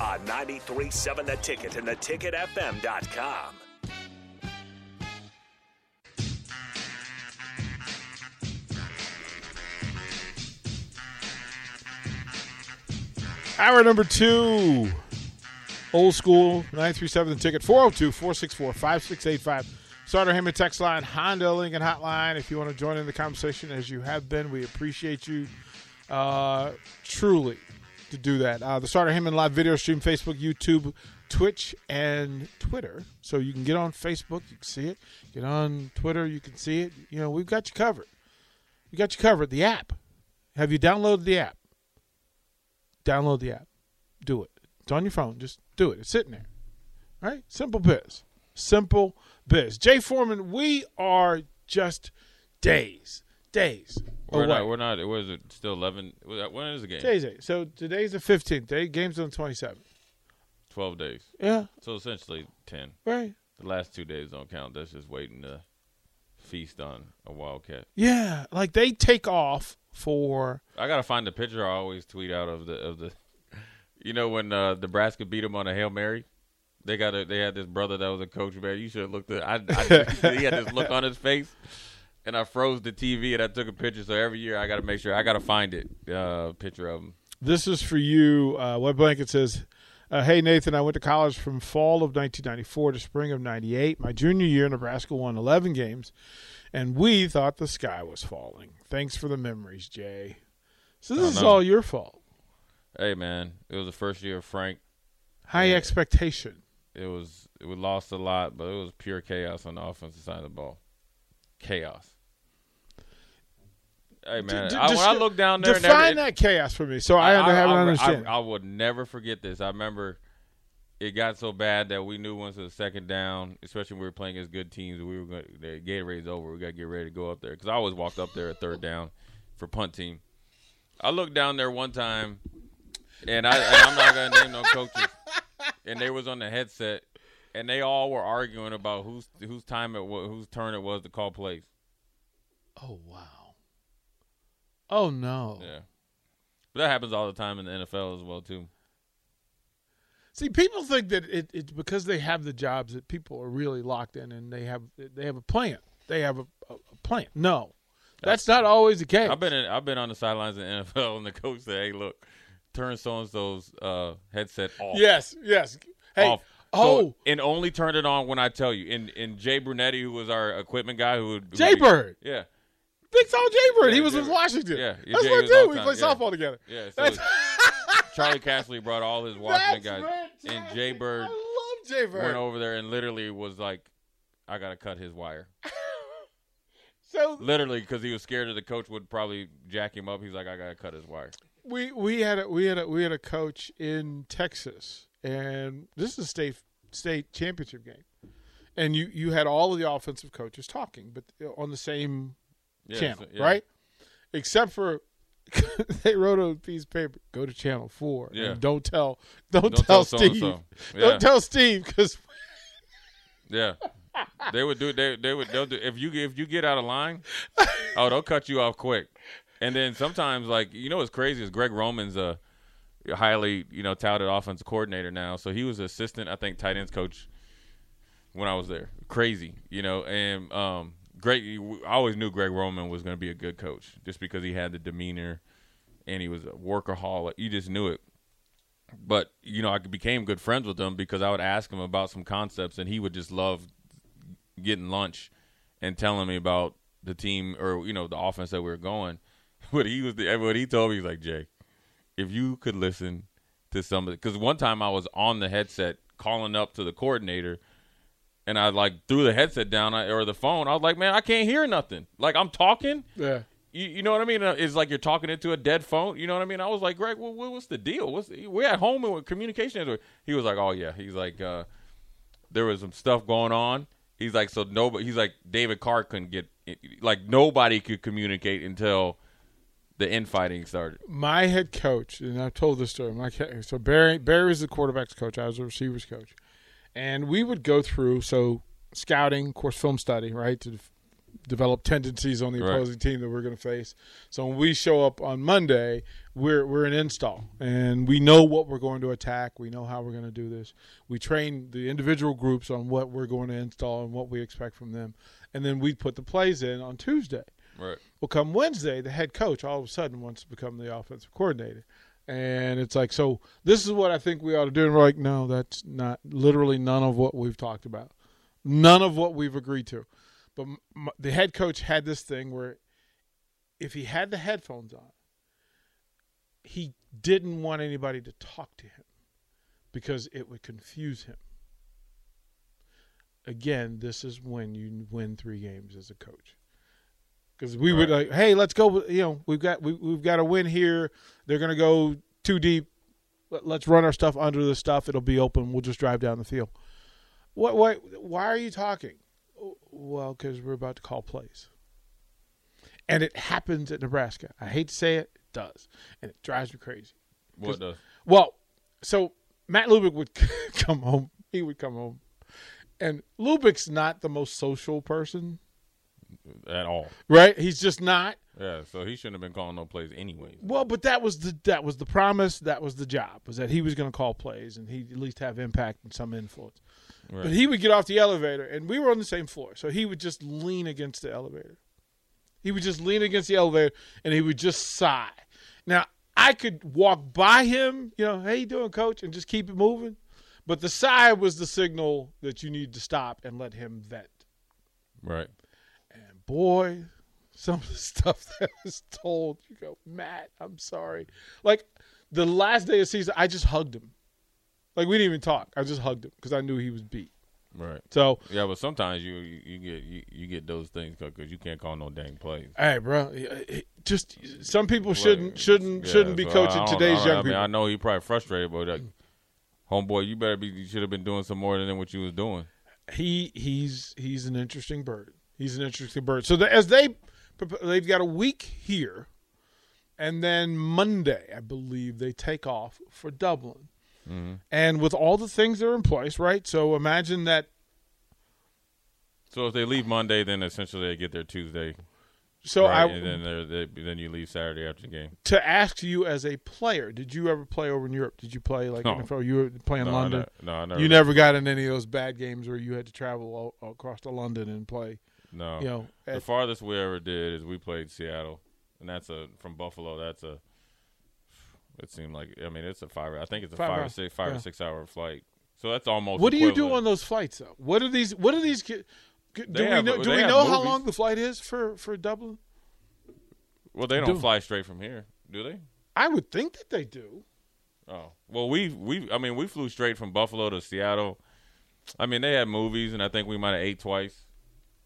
On 93.7 The Ticket and theticketfm.com. Hour number two. Old school, 937 the ticket, 402 464 5685. Sartor Hamann text line, Honda Lincoln hotline. If you want to join in the conversation as you have been, we appreciate you uh, truly to do that. Uh, the Sartor Hamann live video stream, Facebook, YouTube, Twitch, and Twitter. So you can get on Facebook, you can see it. Get on Twitter, you can see it. You know, we've got you covered. We got you covered. The app. Have you downloaded the app? Download the app. Do it. It's on your phone. Just do it. It's sitting there. All right? Simple biz. Simple biz. Jay Foreman, we are just days. Days. We're not. We're not. It was it still eleven? When is the game? Days. eight. So today's the 15th. Day game's on the 27th. Twelve days. Yeah. So essentially ten. Right. The last two days don't count. That's just waiting to feast on a wildcat. Yeah. Like they take off for. I gotta find the picture I always tweet out of the of the. You know when uh, Nebraska beat them on a hail mary, they got a, they had this brother that was a coach. Man, you should have looked at. I, I he had this look on his face, and I froze the TV and I took a picture. So every year I got to make sure I got to find it. Uh, picture of him. This is for you. Uh, Web Blanket says, uh, Hey, Nathan, I went to college from fall of 1994 to spring of 98. My junior year, Nebraska won 11 games, and we thought the sky was falling. Thanks for the memories, Jay. So this is no. all your fault. Hey man, it was the first year of Frank. High Yeah. expectation. It was we lost a lot, but it was pure chaos on the offensive side of the ball. Chaos. Hey man, D- d- I, when I look down there, Define that chaos for me, so I, I, have an I, understanding. I, I would never forget this. I remember it got so bad that we knew once it was second down, especially when we were playing against good teams, we were going. The Gatorade's over. We got to get ready to go up there because I always walked up there at third down for punt team. I looked down there one time, and I and I'm not gonna name no coaches, and they was on the headset, and they all were arguing about whose whose time it was, whose turn it was to call plays. oh, wow. Oh, no. Yeah, but that happens all the time in the NFL as well too. See, people think that it, it's because they have the jobs that people are really locked in and they have they have a plan. They have a, a, a plan. No, that's not always the case. I've been in, I've been on the sidelines in the NFL, and the coach said, "Hey, look, turn so and so's uh, headset off." Yes, yes. Hey, off. Oh, So- and only turned it on when I tell you. And and Jay Brunetti, who was our equipment guy, who would who Jay Bird. yeah, Big Tall Jay Bird. he was Jay with Bird. Washington. Yeah, yeah, that's Jay what was I all do. We play yeah. softball together. yeah. So Charlie Casserly brought all his Washington guys, fantastic. and Jay Bird I love Jay Bird. went over there and literally was like, "I gotta cut his wire." so Literally, because he was scared that the coach would probably jack him up. He's like, "I gotta cut his wire." we we had a we had a we had a coach in Texas, and this is a state state championship game, and you you had all of the offensive coaches talking, but on the same Yeah, channel, so- yeah. right? Except for they wrote on a piece of paper, go to channel four. Yeah. And don't tell don't, Don't tell, tell Steve. Yeah. Don't tell Steve because Yeah, they would do. They they would. They'll do if you if you get out of line. Oh, they'll cut you off quick. And then sometimes, like you know, what's crazy is Greg Roman's a highly you know touted offensive coordinator now. So he was assistant, I think, tight ends coach when I was there. Crazy, you know. And um, Greg, I always knew Greg Roman was going to be a good coach just because he had the demeanor and he was a workaholic. You just knew it but you know, I became good friends with him because I would ask him about some concepts, and he would just love getting lunch and telling me about the team or you know the offense that we were going. But he was the what he told me he was like Jay, if you could listen to somebody, because one time I was on the headset calling up to the coordinator, and I like threw the headset down I- or the phone. I was like, man, I can't hear nothing. Like I'm talking, yeah. you, you know what I mean? Uh, It's like you're talking into a dead phone. You know what I mean? I was like, Greg, what, what- what's the deal? What's the, we're at home and communication. is- He was like, oh yeah. He's like, uh, there was some stuff going on. He's like, so nobody. He's like, David Carr couldn't get like nobody could communicate until the infighting started. my head coach, and I've told this story. My so Barry Barry was the quarterbacks coach. I was the receivers coach, and we would go through so scouting, of course, film study, right, to f- develop tendencies on the Right. opposing team that we're going to face. So when we show up on Monday, we're we're an install, and we know what we're going to attack. We know how we're going to do this. We train the individual groups on what we're going to install and what we expect from them, and then we put the plays in on Tuesday. Right. Well, come Wednesday, the head coach all of a sudden wants to become the offensive coordinator. And it's like, so this is what I think we ought to do. And we're like, no, that's not literally none of what we've talked about, none of what we've agreed to. But the head coach had this thing where if he had the headphones on, he didn't want anybody to talk to him because it would confuse him. Again, this is when you win three games as a coach because we would like, hey, let's go. You know, we've got we, we've got a win here. They're gonna go too deep. Let, let's run our stuff under the stuff. It'll be open. We'll just drive down the field. What? What? Why are you talking? "Oh, Well, because we're about to call plays, and it happens at Nebraska. I hate to say it, it does, and it drives me crazy. What the? Well, so Matt Lubick would come home. He would come home, and Lubick's not the most social person, At all. right? He's just not. Yeah. So he shouldn't have been calling no plays anyway. Well, but that was the that was the promise. That was the job. Was that he was going to call plays and he'd at least have impact and some influence. Right. But he would get off the elevator, and we were on the same floor, so he would just lean against the elevator. He would just lean against the elevator, and he would just sigh. Now I could walk by him, you know, hey, you doing, coach, and just keep it moving. But the sigh was the signal that you need to stop and let him vent. Right. Boy, some of the stuff that was told, you go, Matt, I'm sorry. Like the last day of season, I just hugged him. Like we didn't even talk. I just hugged him because I knew he was beat. Right. So, Yeah, but sometimes you you, you get you, you get those things because you can't call no dang plays. hey, bro, just some people shouldn't shouldn't Yeah, shouldn't be so coaching today's young I mean, people. I know he probably frustrated, but like, homeboy, you better be. You should have been doing some more than what you was doing. he he's he's an interesting bird. He's an interesting bird. So the, as they they've got a week here, and then Monday, I believe they take off for Dublin. Mm-hmm. And with all the things that are in place, right? So imagine that. So if they leave Monday, then essentially they get there Tuesday, So right? I and then they're, then you leave Saturday after the game. to ask you as a player, did you ever play over in Europe? Did you play like No. NFL? You were playing no, London. Ne- no, I never. You never got in any of those bad games where you had to travel all, across to London and play. No. You know, the farthest we ever did is we played Seattle, and that's a from Buffalo. That's a. It seemed like I mean it's a five. I think it's a Five five, or six five yeah. or six hour flight. So that's almost. What do you do on those flights though? What are these? What are these? Do They we have- know? Do we know how long the flight is for for Dublin? Well, they don't do? fly straight from here, do they? I would think that they do. Oh well, we we I mean we flew straight from Buffalo to Seattle. I mean they had movies, and I think we might have ate twice.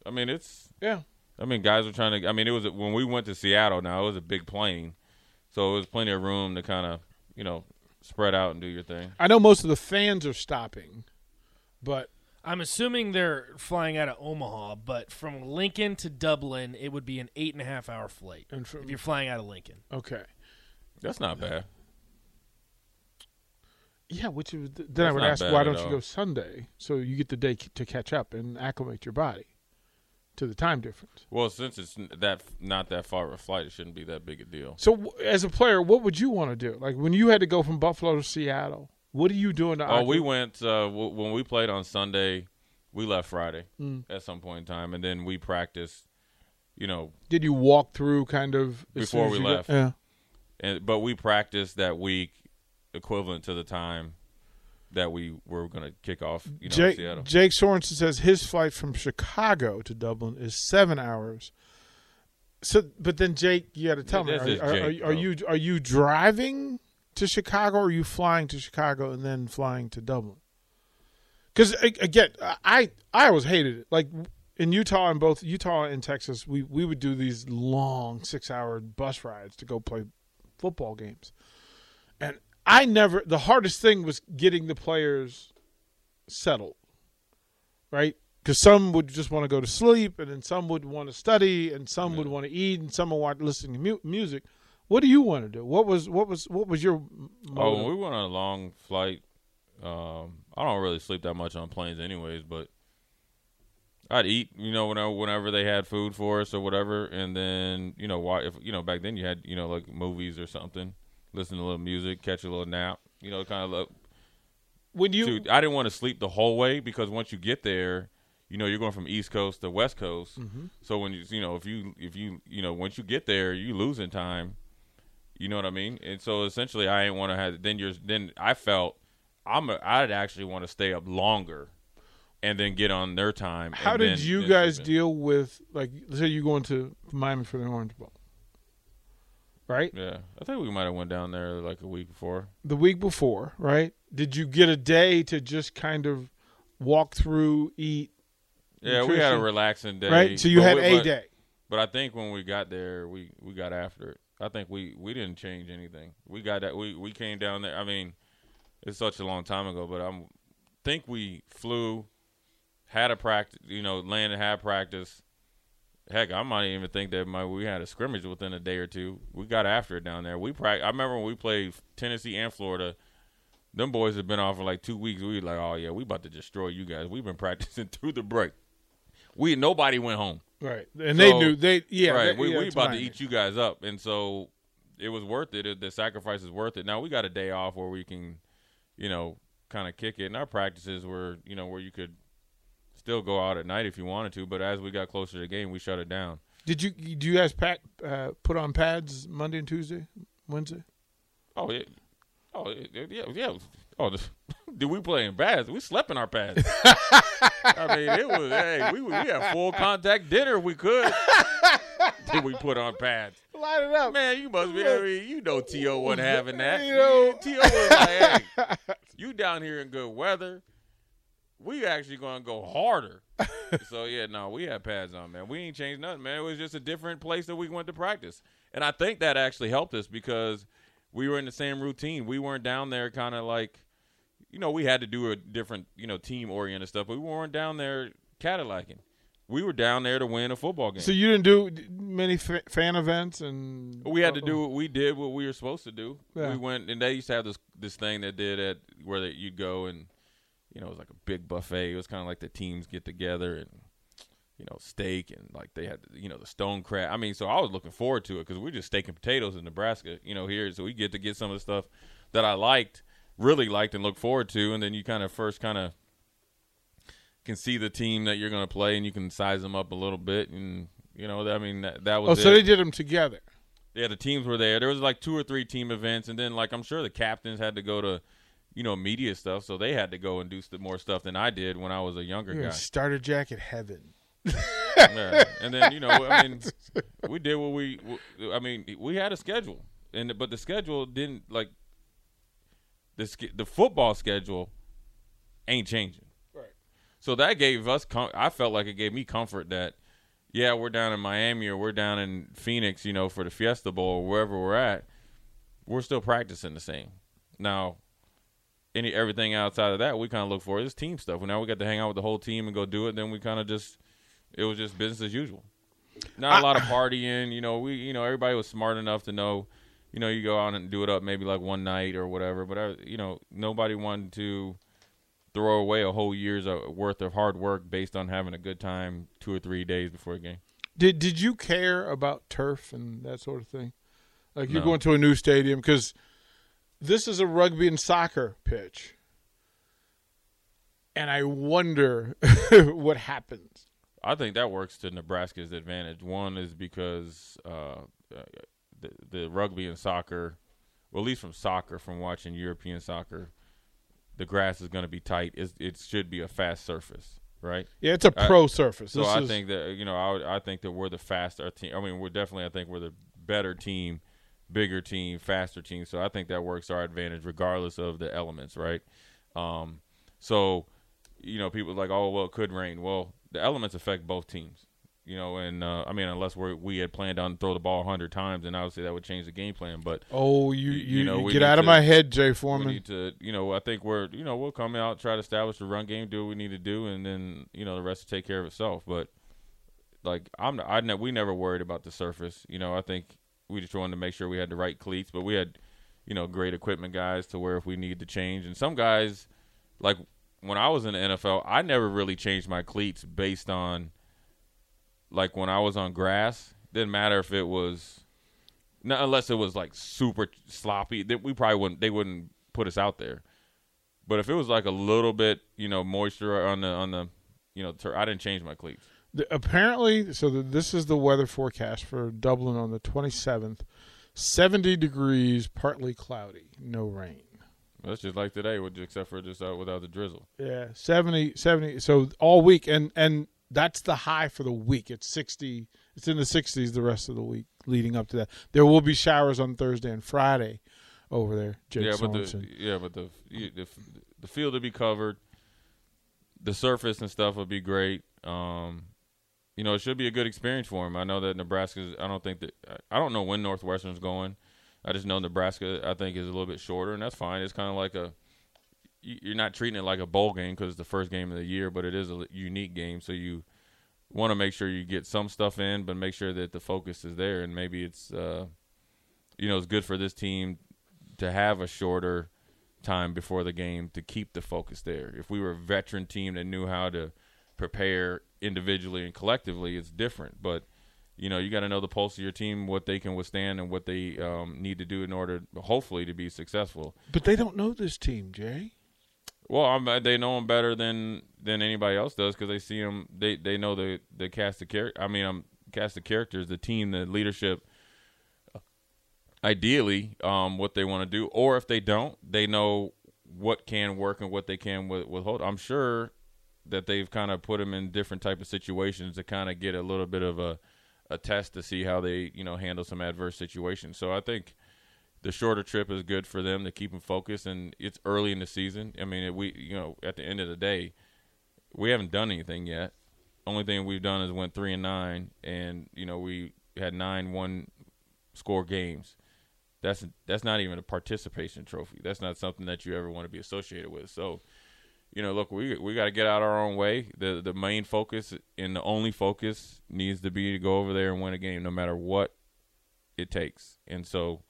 I mean it's. Yeah. I mean guys were trying to. I mean it was when we went to Seattle. Now it was a big plane, so it was plenty of room to kind of you know spread out and do your thing. I know most of the fans are stopping, but I'm assuming they're flying out of Omaha, but from Lincoln to Dublin, it would be an eight and a half hour flight And from- if you're flying out of Lincoln. okay. That's not bad. Yeah, which is, then I would ask, why don't you go Sunday so you get the day c- to catch up and acclimate your body to the time difference? Well, since it's that not that far of a flight, it shouldn't be that big a deal. So, as a player, what would you want to do? Like when you had to go from Buffalo to Seattle, what are you doing to? Oh, we went uh, w- when we played on Sunday. We left Friday Mm. at some point in time, and then we practiced. You know, Did you walk through kind of Before we got- left. yeah. and but we practiced that week, equivalent to the time that we were going to kick off. You know, Jake, Seattle. Jake Sorensen says his flight from Chicago to Dublin is seven hours. So, but then Jake, you got to tell This me: are, are, Jake, are, are you are you driving to Chicago, or are you flying to Chicago and then flying to Dublin? Because again, I I always hated it. Like in Utah and both Utah and Texas, we we would do these long six hour bus rides to go play football games, and I never. The hardest thing was getting the players settled, right? Because some would just want to go to sleep, and then some would want to study, and some would want to eat, and some would want to listen to mu- music. What do you want to do? What was what was what was your Oh, motive? when we went on a long flight, um, I don't really sleep that much on planes, anyways. But I'd eat, you know, whenever whenever they had food for us or whatever, and then you know, why if you know back then you had you know like movies or something, listen to a little music, catch a little nap, you know, kind of. Like, when you Dude, I didn't want to sleep the whole way because once you get there, you know, you're going from East Coast to West Coast. Mm-hmm. So when you, you know, if you, if you, you know, once you get there, you losing time. You know what I mean? And so essentially, I didn't want to have. Then you're, then I felt I'm, a, I'd actually want to stay up longer, and then get on their time. How did then- you then guys deal with like let's say you going to Miami for the Orange Bowl, right? Yeah, I think we might have went down there like a week before. The week before, right? Did you get a day to just kind of walk through, eat, Yeah, we had a relaxing day. right? So you but had we- a but- day. But I think when we got there, we we got after it. I think we we didn't change anything. We got that. We we came down there. I mean, it's such a long time ago, but I'm think we flew, had a practice. You know, landed, had practice. Heck, I might even think that my we had a scrimmage within a day or two. We got after it down there. We prac- I remember when we played Tennessee and Florida. Them boys had been off for like two weeks. We were like, oh yeah, we about to destroy you guys. We've been practicing through the break. We nobody went home. Right, and they knew they yeah right. they- we yeah, we about to eat you guys up, and so it was worth. It- The sacrifice is worth it. Now we got a day off where we can, you know, kind of kick it. And our practices were, you know, where you could still go out at night if you wanted to. But as we got closer to the game, we shut it down. Did you do you guys pack, uh, put on pads Monday and Tuesday, Wednesday? Oh yeah, oh yeah, yeah, yeah. Oh, the, did we play in pads? We slept in our pads. I mean, it was hey, we we had full contact dinner. if We could. did we put on pads? Light it up, Man, you must be. I mean, you know, To wasn't having that. You know- To was like, "Hey, you down here in good weather. We actually gonna go harder." so yeah, no, we had pads on, man. We ain't changed nothing, man. It was just a different place that we went to practice, and I think that actually helped us because we were in the same routine. We weren't down there kind of like, you know, we had to do a different, you know, team oriented stuff, but we weren't down there Cadillacing. We were down there to win a football game. So you didn't do many fa- fan events and We had to do what we did what we were supposed to do. Yeah. We went and they used to have this this thing that did at where that you'd go and you know it was like a big buffet. It was kind of like the teams get together and you know steak and like they had you know the stone crab. I mean, so I was looking forward to it because we're just steak and potatoes in Nebraska, you know here. So we get to get some of the stuff that I liked, really liked, and looked forward to, and then you kind of first kind of can see the team that you're going to play and you can size them up a little bit and you know I mean that, that was Oh, so it. they did them together. Yeah, the teams were there. There was like two or three team events, and then like I'm sure the captains had to go to, you know, media stuff, so they had to go and do st- more stuff than I did when I was a younger You're in guy. starter jacket heaven. Yeah. And then you know, I mean, we did what we. I mean, we had a schedule, and but the schedule didn't like. The the football schedule ain't changing. Right. So that gave us. Com- I felt like it gave me comfort that, yeah, we're down in Miami or we're down in Phoenix, you know, for the Fiesta Bowl or wherever we're at. We're still practicing the same. Now, any everything outside of that, we kind of look for is team stuff. Well, now we got to hang out with the whole team and go do it. Then we kind of just, it was just business as usual. Not a lot of partying. You know, we, you know, everybody was smart enough to know, you know, you go out and do it up maybe like one night or whatever. But I, you know, nobody wanted to throw away a whole year's uh, worth of hard work based on having a good time two or three days before a game. Did Did you care about turf and that sort of thing? Like you're No. going to a new stadium because this is a rugby and soccer pitch, and I wonder what happens. I think that works to Nebraska's advantage. One is because uh, uh, the, the rugby and soccer, well, at least from soccer, from watching European soccer, the grass is going to be tight. It's, it should be a fast surface, right? Yeah, it's a pro surface. So This I is- think that you know I, I think that we're the faster team. I mean, we're definitely I think we're the better team, bigger team, faster team. So I think that works our advantage regardless of the elements, right? Um, so you know, people are like, oh well, it could rain. Well, the elements affect both teams. You know, and uh, I mean, unless we we had planned on throw the ball hundred times, and obviously that would change the game plan. But Oh, you You- you, know, you get out of to- my head, Jay we Foreman. need to, you know, I think we're, you know, we'll come out, try to establish the run game, do what we need to do, and then, you know, the rest will take care of itself. But like, I'm, I, ne- we never worried about the surface. You know, I think we just wanted to make sure we had the right cleats, but we had, you know, great equipment guys to where if we needed to change, and some guys, like when I was in the NFL, I never really changed my cleats based on, like when I was on grass, didn't matter if it was not unless it was like super sloppy. That we probably wouldn't. They wouldn't put us out there. But if it was like a little bit, you know, moisture on the on the, you know, I didn't change my cleats. The- apparently, so the, this is the weather forecast for Dublin on the 27th. 70 degrees, partly cloudy, no rain. That's just like today, with except for just uh, without the drizzle. Yeah, 70, 70. So all week, and and that's the high for the week. It's 60. It's in the 60s the rest of the week leading up to that. There will be showers on Thursday and Friday over there. Jake yeah, but the yeah, but the the the field to be covered, the surface and stuff would be great. Um, you know, it should be a good experience for him. I know that Nebraska's. I don't think that I don't know when Northwestern's going. I just know Nebraska. I think is a little bit shorter, and that's fine. It's kind of like a you- you're not treating it like a bowl game because it's the first game of the year, but it is a unique game. So you want to make sure you get some stuff in, but make sure that the focus is there. And maybe it's uh, you know it's good for this team to have a shorter time before the game to keep the focus there. If we were a veteran team that knew how to prepare individually and collectively, it's different. But you know, you got to know the pulse of your team, what they can withstand, and what they um, need to do in order, hopefully, to be successful. but they don't know this team, Jay. Well, I'm, uh, they know them better than than anybody else does because they see them. They they know the the cast of character. I mean, um, cast of characters, the team, the leadership. Ideally, um, what they want to do, or if they don't, they know what can work and what they can with, withhold. I'm sure that they've kind of put them in different type of situations to kind of get a little bit of a a test to see how they you know handle some adverse situations. So I think the shorter trip is good for them to keep them focused, and it's early in the season. I mean, we you know at the end of the day, we haven't done anything yet. Only thing we've done is went three and nine, and you know we had nine one score games. That's that's not even a participation trophy. That's not something that you ever want to be associated with. So, you know, look, we we got to get out our own way. The the main focus and the only focus needs to be to go over there and win a game, no matter what it takes. And so,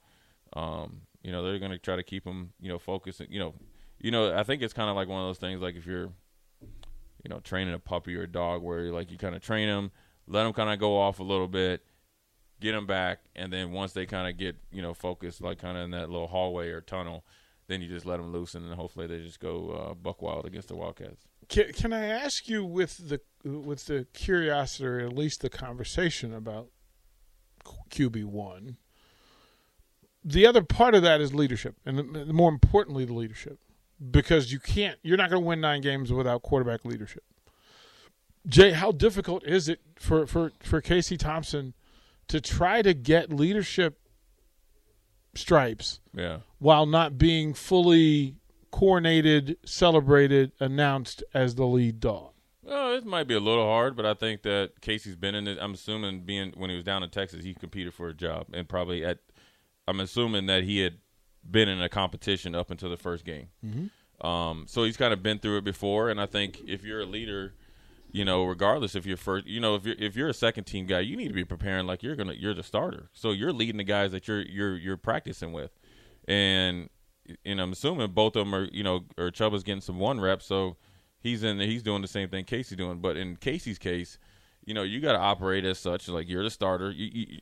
um, you know, they're going to try to keep them, you know, focused. You know, you know, I think it's kind of like one of those things, like if you're, you know, training a puppy or a dog, where like you kind of train them, let them kind of go off a little bit, get them back, and then once they kind of get, you know, focused, like kind of in that little hallway or tunnel, then you just let them loose, and then hopefully they just go uh, buck wild against the Wildcats. Can, can I ask you with the with the curiosity or at least the conversation about QB one? The other part of that is leadership, and more importantly, the leadership, because you can't. You're not going to win nine games without quarterback leadership. Jay, how difficult is it for for for Casey Thompson to try to get leadership stripes Yeah. while not being fully coronated, celebrated, announced as the lead dog. Well, it might be a little hard, but I think that Casey's been in it. I'm assuming being when he was down in Texas, he competed for a job, and probably at. I'm assuming that he had been in a competition up until the first game. Mm-hmm. Um, so he's kind of been through it before, and I think if you're a leader, you know, regardless if you're first, you know, if you're if you're a second team guy, you need to be preparing like you're gonna you're the starter. So you're leading the guys that you're you're you're practicing with, and and I'm assuming both of them are you know or Chubba's getting some one rep, so he's in he's doing the same thing Casey's doing. But in Casey's case, you know, you got to operate as such like you're the starter. You, you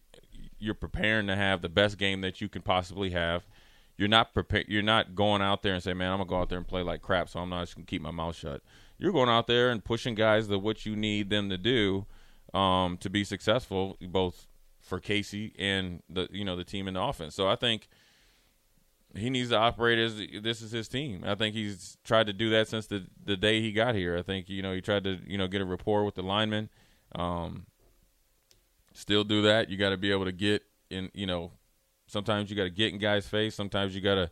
you're preparing to have the best game that you can possibly have. You're not prepared. You're not going out there and say, "Man, I'm gonna go out there and play like crap," so I'm not just gonna keep my mouth shut. You're going out there and pushing guys to what you need them to do um, to be successful, both for Casey and the you know the team in the offense. So I think he needs to operate as this is his team. I think he's tried to do that since the the day he got here. I think you know he tried to you know get a rapport with the linemen. Um, still do that. You got to be able to get in. You know, sometimes you got to get in guys' face. Sometimes you got to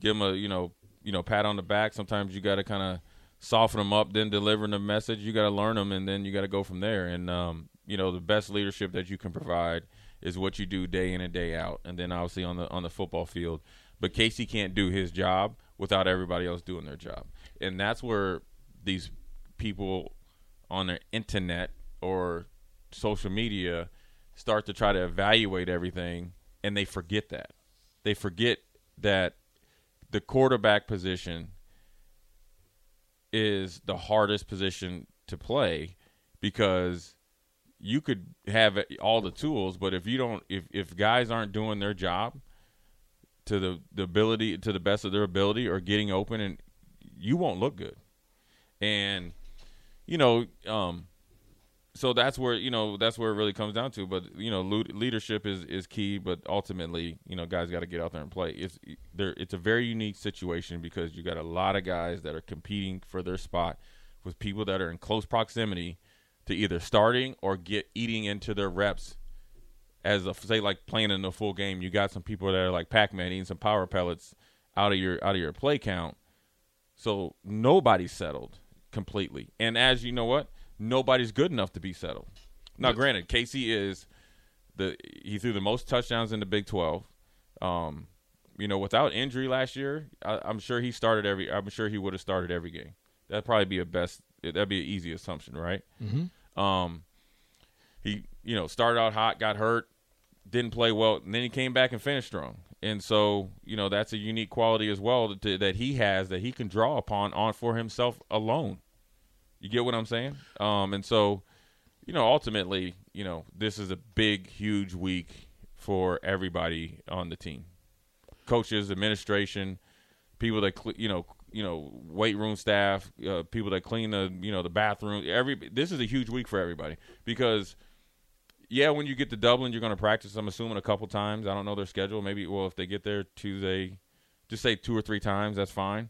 give them a you know you know pat on the back. Sometimes you got to kind of soften them up, then delivering the message. You got to learn them, and then you got to go from there. And um, you know, the best leadership that you can provide is what you do day in and day out, and then obviously on the on the football field. But Casey can't do his job without everybody else doing their job, and that's where these people on the internet or social media start to try to evaluate everything, and they forget that. They forget that the quarterback position is the hardest position to play because you could have all the tools, but if you don't, if if guys aren't doing their job to the the ability to the best of their ability or getting open, and you won't look good. And you know, um, so that's where you know that's where it really comes down to. But you know, leadership is is key. But ultimately, you know, guys got to get out there and play. It's there. It's a very unique situation because you got a lot of guys that are competing for their spot with people that are in close proximity to either starting or get eating into their reps as a say like playing in a full game. You got some people that are like Pac-Man eating some power pellets out of your out of your play count. So nobody's settled completely. And as you know what, nobody's good enough to be settled. Now, granted, Casey is the he threw the most touchdowns in the Big Twelve. Um, you know, without injury last year, I, I'm sure he started every. I'm sure he would have started every game. That'd probably be a best. That'd be an easy assumption, right? Mm-hmm. Um, he you know started out hot, got hurt, didn't play well, and then he came back and finished strong. And so you know that's a unique quality as well that, that he has that he can draw upon on for himself alone. You get what I'm saying? Um, and so, you know, ultimately, you know, this is a big, huge week for everybody on the team, coaches, administration, people that you know, you know, weight room staff, uh, people that clean the you know the bathroom. Every this is a huge week for everybody because. Yeah, when you get to Dublin, you're going to practice. I'm assuming a couple times. I don't know their schedule. Maybe well, if they get there Tuesday, just say two or three times. That's fine.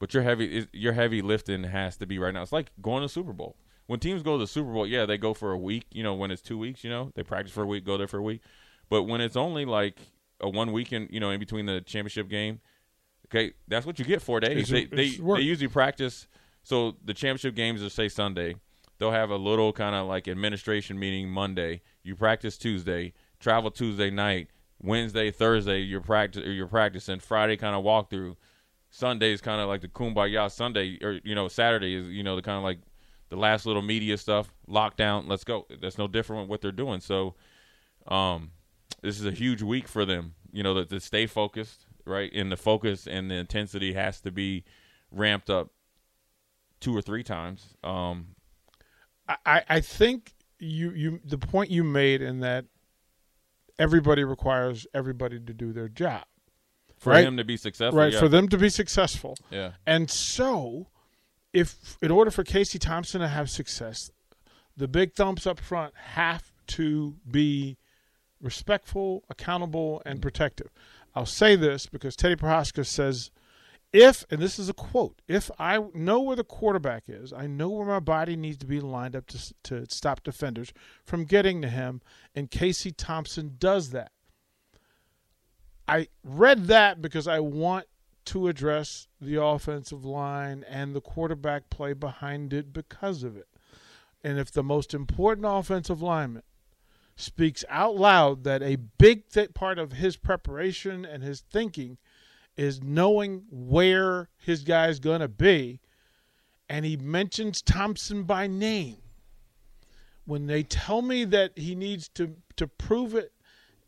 But your heavy your heavy lifting has to be right now. It's like going to Super Bowl. When teams go to the Super Bowl, yeah, they go for a week. You know, when it's two weeks, you know, they practice for a week, go there for a week. But when it's only like a one weekend, you know, in between the championship game, okay, that's what you get four days. It's- They they, it's work. they usually practice. So the championship games are say Sunday. They'll have a little kind of like administration meeting Monday. You practice Tuesday, travel Tuesday night, Wednesday, Thursday you're practice or you're practicing. Friday kind of walkthrough. Sunday is kind of like the kumbaya Sunday, or you know Saturday is you know the kind of like the last little media stuff. Lockdown, let's go. That's no different with what they're doing. So, um, this is a huge week for them. You know that to stay focused, right? And the focus and the intensity has to be ramped up two or three times. Um, I, I think you you the point you made in that everybody requires everybody to do their job, for Right. him to be successful, right? yeah. For them to be successful, yeah. and so if in order for Casey Thompson to have success, the big thumbs up front have to be respectful, accountable, and mm-hmm. protective. I'll say this because Teddy Prochazka says, if, and this is a quote, if I know where the quarterback is, I know where my body needs to be lined up to, to stop defenders from getting to him, and Casey Thompson does that. I read that because I want to address the offensive line and the quarterback play behind it because of it. And if the most important offensive lineman speaks out loud that a big th- part of his preparation and his thinking is knowing where his guy's going to be, and he mentions Thompson by name, when they tell me that he needs to, to prove it,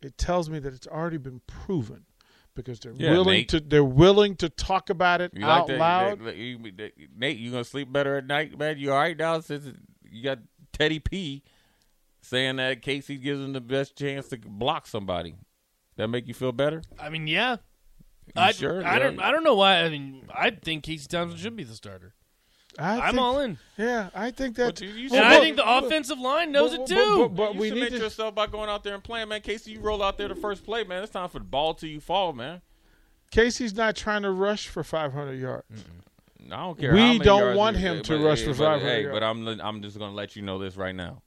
it tells me that it's already been proven because they're Yeah, willing Nate. to they're willing to talk about it You out like that, loud. that- you- that- Nate, you gonna sleep better at night, man? You all right now? Since you got Teddy P saying that Casey gives him the best chance to block somebody. That make you feel better? I mean, yeah. You I, sure? I don't. I don't know why. I mean, I think Casey Thompson should be the starter. I I'm think- all in, Yeah, I think that. But you- you and Well, I think the offensive line knows but- it too. but- but- you we submit need to- yourself by going out there and playing, man. Casey, you roll out there the first play, man. It's time for the ball till you fall, man. Casey's not trying to rush for 500 yards. I don't care. We how many don't yards want you- him to but- rush hey, for but- 500 Hey, yards. but I'm I'm just gonna let you know this right now.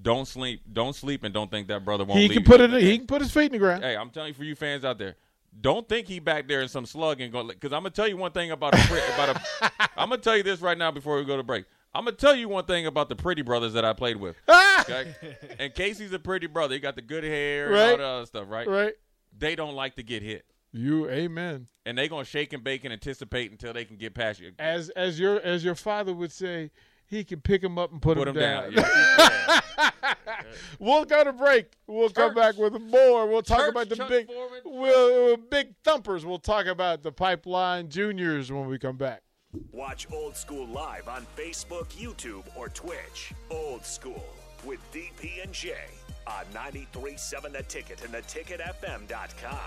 Don't sleep. Don't sleep, and don't think that brother won't. He leave can put you. it. He can put his feet in the ground. Hey, I'm telling you, for you fans out there, don't think he back there in some slug and go because I'm gonna tell you one thing about a about a. I'm gonna tell you this right now before we go to break. I'm gonna tell you one thing about the pretty brothers that I played with. Ah! Okay, and Casey's a pretty brother. He got the good hair and all Right. the other stuff, right? Right. They don't like to get hit, You, amen. and they gonna shake and bake and anticipate until they can get past you. As as your as your father would say, he can pick him up and put, Put him, them down. down. Yeah. We'll go to break. We'll come back with more. We'll talk Church, about the Chuck big, we'll, big thumpers. We'll talk about the pipeline juniors when we come back. Watch Old School live on Facebook, YouTube, or Twitch. Old School with DP and J on 93.7 The Ticket and theticketfm.com.